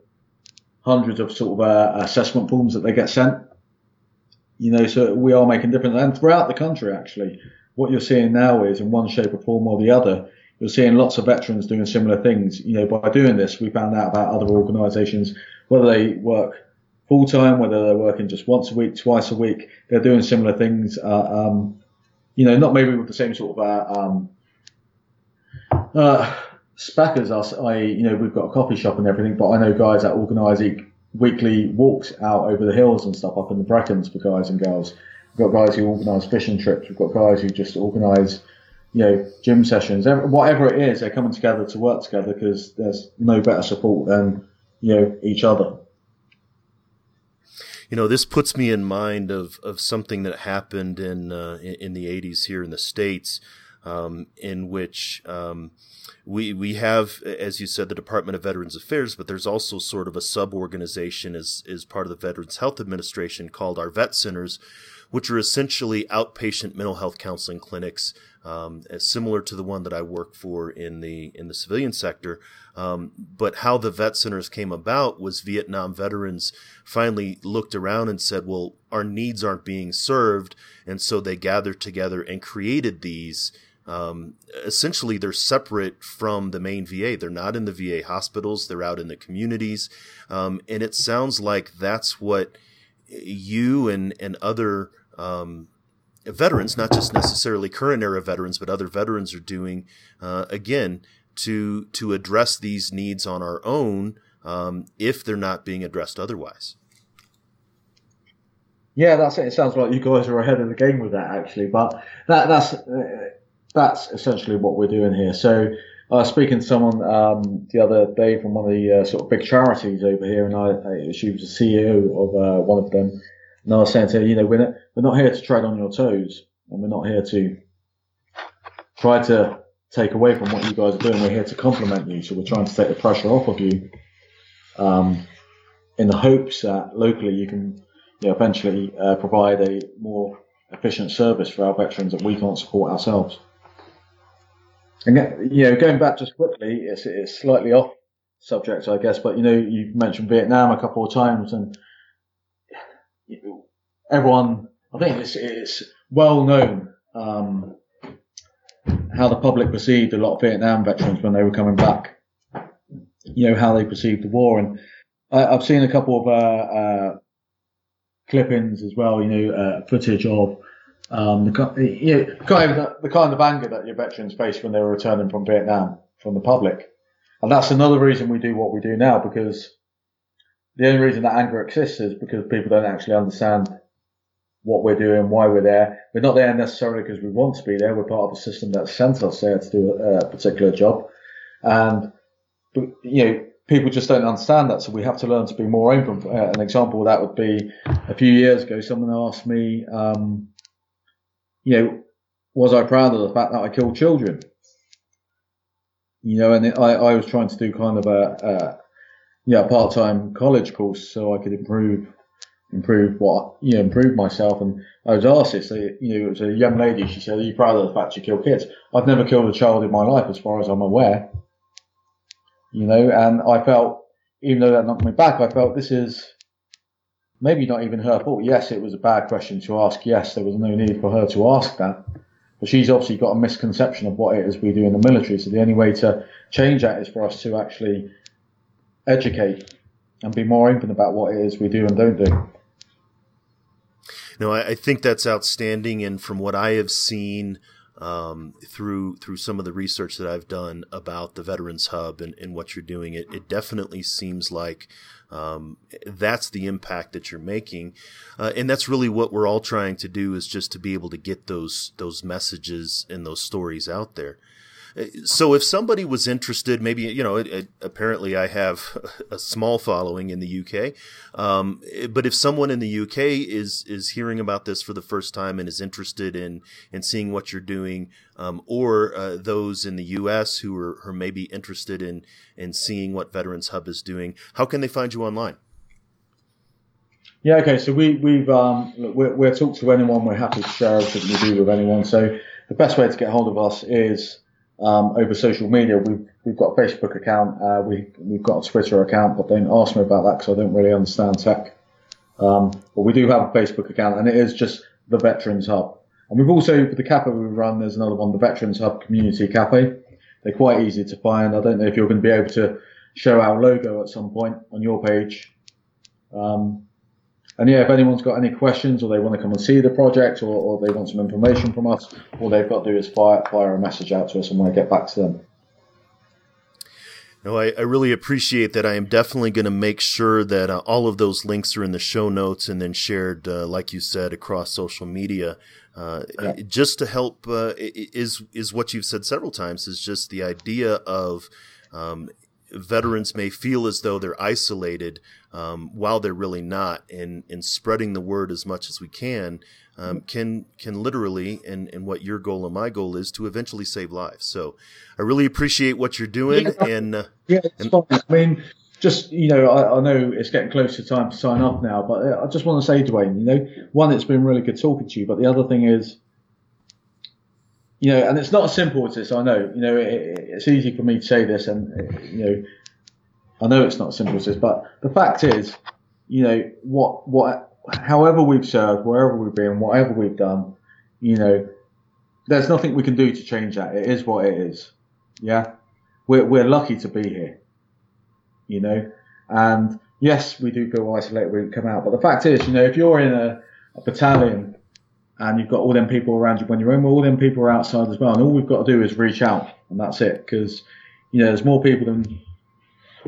Speaker 2: hundreds of sort of uh, assessment forms that they get sent. You know, so we are making difference. And throughout the country, actually, what you're seeing now is in one shape or form or the other, you're seeing lots of veterans doing similar things. You know, by doing this, we found out about other organisations, whether they work full time, whether they're working just once a week, twice a week, they're doing similar things. Uh, um, you know, not maybe with the same sort of uh, um, uh, spackers us. I, you know, we've got a coffee shop and everything, but I know guys that organise weekly walks out over the hills and stuff up in the Brecons for guys and girls. We've got guys who organise fishing trips. We've got guys who just organise, you know, gym sessions. Whatever it is, they're coming together to work together because there's no better support than you know each other.
Speaker 1: You know, this puts me in mind of, of something that happened in uh, in the '80s here in the states, um, in which um, we we have, as you said, the Department of Veterans Affairs, but there's also sort of a sub organization as is part of the Veterans Health Administration called our Vet Centers, which are essentially outpatient mental health counseling clinics, um, similar to the one that I work for in the in the civilian sector. Um, but how the vet centers came about was Vietnam veterans finally looked around and said, "Well, our needs aren't being served," and so they gathered together and created these um, essentially they're separate from the main VA. They're not in the VA hospitals. They're out in the communities. Um, and it sounds like that's what you and, and other, um, veterans, not just necessarily current era veterans, but other veterans are doing, uh, again, to, to address these needs on our own, um, if they're not being addressed otherwise.
Speaker 2: Yeah, that's it. It sounds like you guys are ahead of the game with that, actually. But that, that's uh, that's essentially what we're doing here. So I was speaking to someone um, the other day from one of the uh, sort of big charities over here, and I, I she was the CEO of uh, one of them, and I was saying to her, you know, we're not, we're not here to tread on your toes, and we're not here to try to take away from what you guys are doing. We're here to complement you, so we're trying to take the pressure off of you, um, in the hopes that locally you can, you know, eventually uh, provide a more efficient service for our veterans that we can't support ourselves. And you know, going back just quickly, it's, it's slightly off subject, I guess, but you know, you've mentioned Vietnam a couple of times, and everyone, I think it's, it's well known um, how the public perceived a lot of Vietnam veterans when they were coming back. You know how they perceived the war, and I, have seen a couple of uh, uh, clippings as well. You know, uh, footage of um, the, you know, kind of the, kind of anger that your veterans faced when they were returning from Vietnam from the public. And that's another reason we do what we do now because the only reason that anger exists is because people don't actually understand what we're doing, why we're there. We're not there necessarily because we want to be there. We're part of a system that sent us there to do a, particular job. And, you know, people just don't understand that. So we have to learn to be more open. Uh, an example of that would be a few years ago, someone asked me, um, you know, was I proud of the fact that I killed children? You know, and I, I was trying to do kind of a, a yeah, part-time college course so I could improve, improve what, you know, improve myself. And I was asked this, uh, you know, it was a young lady. She said, are you proud of the fact you kill kids? I've never killed a child in my life as far as I'm aware. You know, and I felt, even though that knocked me back, I felt this is, maybe not even her fault. Yes, it was a bad question to ask. Yes, there was no need for her to ask that. But she's obviously got a misconception of what it is we do in the military. So the only way to change that is for us to actually educate and be more open about what it is we do and don't do.
Speaker 1: No, I, think that's outstanding. And from what I have seen um, through through some of the research that I've done about the Veterans Hub and, and what you're doing, it, it definitely seems like um, that's the impact that you're making, uh, and that's really what we're all trying to do is just to be able to get those those messages and those stories out there. So if somebody was interested, maybe you know, it, it, apparently I have a small following in the UK, um, but if someone in the UK is is hearing about this for the first time and is interested in in seeing what you're doing, um, or uh, those in the US who are, who are maybe interested in in seeing what Veterans Hub is doing, how can they find you online?
Speaker 2: Yeah, okay. So we we've um, we're, talk to anyone. We're happy to share everything we do with anyone. So the best way to get hold of us is um, over social media. We've we've got a Facebook account. Uh, we we've got a Twitter account, but don't ask me about that because I don't really understand tech. Um, but we do have a Facebook account, and it is just the Veterans Hub. And we've also for the cafe we run. There's another one, the Veterans Hub Community Cafe. They're quite easy to find. I don't know if you're going to be able to show our logo at some point on your page. Um, and yeah, if anyone's got any questions or they want to come and see the project or, or they want some information from us, all they've got to do is fire, fire a message out to us and we'll get back to them.
Speaker 1: No, I, I really appreciate that. I am definitely going to make sure that uh, all of those links are in the show notes and then shared, uh, like you said, across social media. Uh, yeah. Just to help uh, is is what you've said several times. Is just the idea of um, veterans may feel as though they're isolated um, while they're really not, and and spreading the word as much as we can um, can can literally and and what your goal and my goal is to eventually save lives. So I really appreciate what you're doing,
Speaker 2: yeah.
Speaker 1: and uh,
Speaker 2: yeah, and. I mean. Just you know, I, I, know it's getting close to time to sign off now, but uh, I just want to say, Duane, you know, one, it's been really good talking to you, but the other thing is, you know, and it's not as simple as this. I know, you know, it, it's easy for me to say this, and uh, you know, I know it's not as simple as this, but the fact is, you know, what, what, however we've served, wherever we've been, whatever we've done, you know, there's nothing we can do to change that. It is what it is. Yeah. We're, we're lucky to be here, you know, and yes, we do feel isolated when we come out, but the fact is, you know, if you're in a, a battalion and you've got all them people around you when you're in, well, all them people are outside as well. And all we've got to do is reach out and that's it. Cause, you know, there's more people than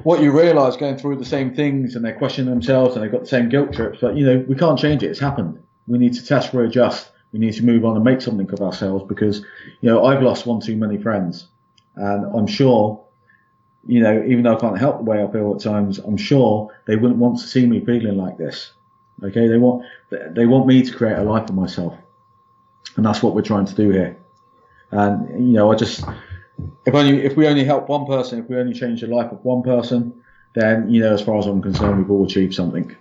Speaker 2: what you realise going through the same things and they're questioning themselves and they've got the same guilt trips, but you know, we can't change it. It's happened. We need to test, readjust. We need to move on and make something of ourselves because, you know, I've lost one too many friends and I'm sure, you know, even though I can't help the way I feel at times, I'm sure they wouldn't want to see me feeling like this. Okay. They want, they want me to create a life for myself. And that's what we're trying to do here. And, you know, I just, if only if we only help one person, if we only change the life of one person, then you know, as far as I'm concerned, we've all achieved something.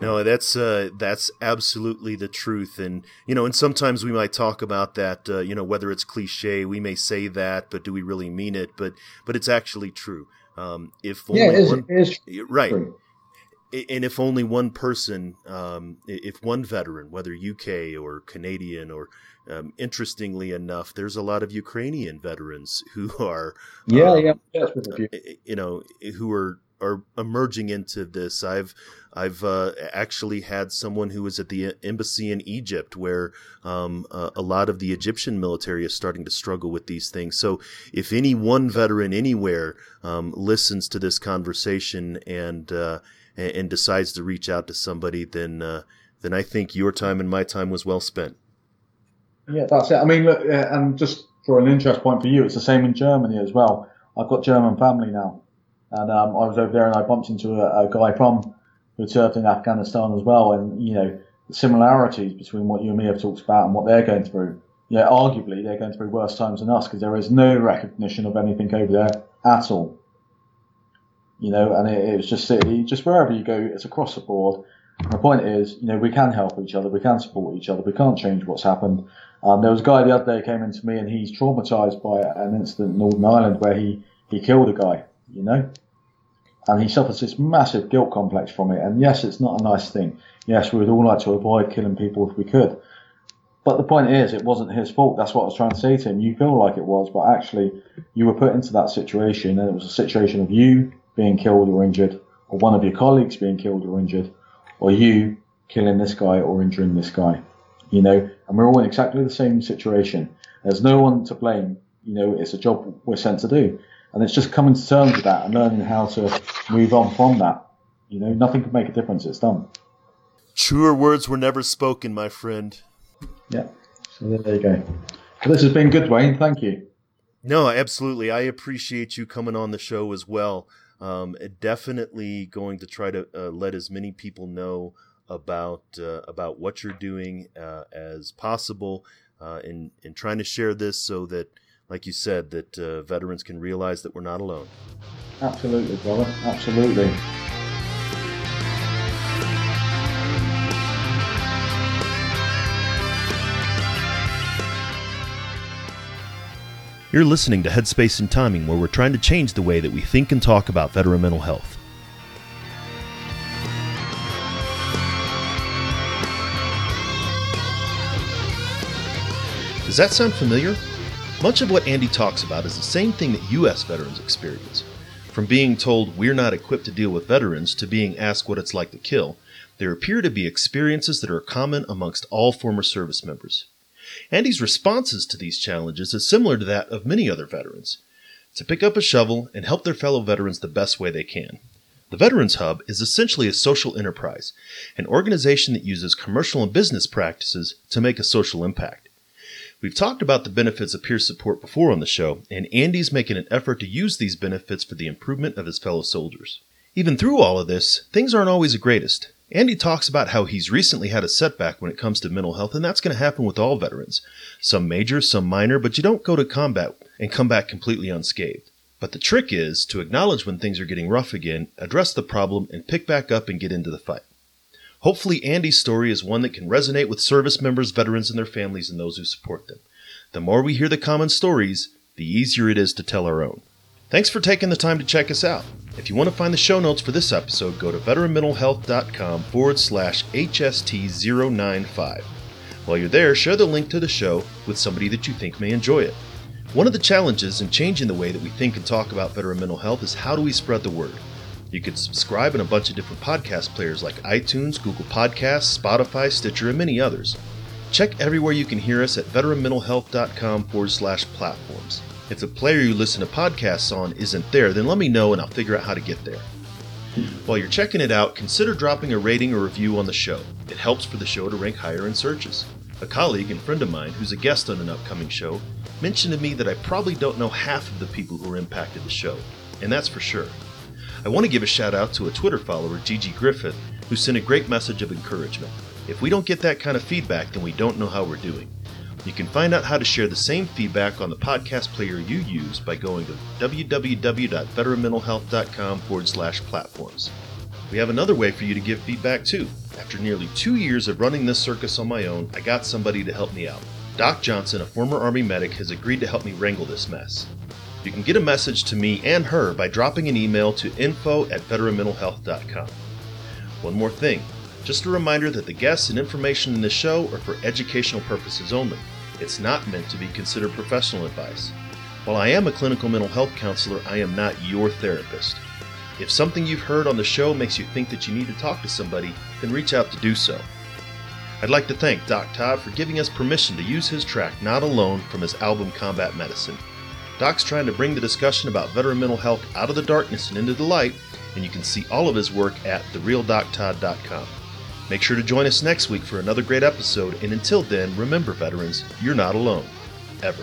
Speaker 1: No, that's uh, that's absolutely the truth, and you know, and sometimes we might talk about that. Uh, you know, whether it's cliche, we may say that, but do we really mean it? But but it's actually true. Um, if
Speaker 2: yeah, it is, one, it is
Speaker 1: right. True. And if only one person, um, if one veteran, whether UK or Canadian or um, interestingly enough, there's a lot of Ukrainian veterans <laughs> who are,
Speaker 2: yeah, um, yeah,
Speaker 1: you know, who are are emerging into this. I've I've uh, actually had someone who was at the embassy in Egypt, where um, uh, a lot of the Egyptian military is starting to struggle with these things. So, if any one veteran anywhere um, listens to this conversation and uh, and decides to reach out to somebody, then uh, then I think your time and my time was well spent.
Speaker 2: Yeah, that's it. I mean, look, uh, and just for an interest point for you, it's the same in Germany as well. I've got German family now, and um, I was over there and I bumped into a, a guy from who served in Afghanistan as well, and you know the similarities between what you and me have talked about and what they're going through. Yeah, arguably they're going through worse times than us because there is no recognition of anything over there at all. You know, and it, it was just just wherever you go, it's across the board. The point is, you know, we can help each other, we can support each other, we can't change what's happened, um, there was a guy the other day came into me and he's traumatized by an incident in Northern Ireland where he, he killed a guy, you know? And he suffers this massive guilt complex from it. And yes, it's not a nice thing. Yes, we would all like to avoid killing people if we could. But the point is, it wasn't his fault. That's what I was trying to say to him. You feel like it was, but actually, you were put into that situation, and it was a situation of you being killed or injured, or one of your colleagues being killed or injured, or you killing this guy or injuring this guy you know, and we're all in exactly the same situation. There's no one to blame. You know, it's a job we're sent to do. And it's just coming to terms with that and learning how to move on from that. You know, nothing can make a difference. It's done.
Speaker 1: Truer words were never spoken, my friend.
Speaker 2: Yeah. So there you go. This has been good, Wayne. Thank you.
Speaker 1: No, absolutely. I appreciate you coming on the show as well. Um, definitely going to try to uh, let as many people know about uh, about what you're doing uh, as possible, uh, in in trying to share this so that, like you said, that uh, veterans can realize that we're not alone.
Speaker 2: Absolutely, brother. Absolutely.
Speaker 1: You're listening to Headspace and Timing, where we're trying to change the way that we think and talk about veteran mental health. Does that sound familiar? Much of what Andy talks about is the same thing that U.S. veterans experience. From being told we're not equipped to deal with veterans to being asked what it's like to kill, there appear to be experiences that are common amongst all former service members. Andy's responses to these challenges is similar to that of many other veterans to pick up a shovel and help their fellow veterans the best way they can. The Veterans Hub is essentially a social enterprise, an organization that uses commercial and business practices to make a social impact. We've talked about the benefits of peer support before on the show, and Andy's making an effort to use these benefits for the improvement of his fellow soldiers. Even through all of this, things aren't always the greatest. Andy talks about how he's recently had a setback when it comes to mental health, and that's going to happen with all veterans. Some major, some minor, but you don't go to combat and come back completely unscathed. But the trick is to acknowledge when things are getting rough again, address the problem, and pick back up and get into the fight. Hopefully, Andy's story is one that can resonate with service members, veterans, and their families, and those who support them. The more we hear the common stories, the easier it is to tell our own. Thanks for taking the time to check us out. If you want to find the show notes for this episode, go to veteranmentalhealth.com forward slash HST095. While you're there, share the link to the show with somebody that you think may enjoy it. One of the challenges in changing the way that we think and talk about veteran mental health is how do we spread the word? You can subscribe in a bunch of different podcast players like iTunes, Google Podcasts, Spotify, Stitcher, and many others. Check everywhere you can hear us at veteranmentalhealth.com forward slash platforms. If the player you listen to podcasts on isn't there, then let me know and I'll figure out how to get there. While you're checking it out, consider dropping a rating or review on the show. It helps for the show to rank higher in searches. A colleague and friend of mine who's a guest on an upcoming show mentioned to me that I probably don't know half of the people who are impacted the show, and that's for sure. I want to give a shout out to a Twitter follower, Gigi Griffith, who sent a great message of encouragement. If we don't get that kind of feedback, then we don't know how we're doing. You can find out how to share the same feedback on the podcast player you use by going to www.veteranmentalhealth.com forward slash platforms. We have another way for you to give feedback too. After nearly two years of running this circus on my own, I got somebody to help me out. Doc Johnson, a former Army medic, has agreed to help me wrangle this mess. You can get a message to me and her by dropping an email to info at veteranmentalhealth.com. One more thing just a reminder that the guests and information in this show are for educational purposes only. It's not meant to be considered professional advice. While I am a clinical mental health counselor, I am not your therapist. If something you've heard on the show makes you think that you need to talk to somebody, then reach out to do so. I'd like to thank Doc Todd for giving us permission to use his track Not Alone from his album Combat Medicine. Doc's trying to bring the discussion about veteran mental health out of the darkness and into the light, and you can see all of his work at therealdoctodd.com. Make sure to join us next week for another great episode, and until then, remember, veterans, you're not alone. Ever.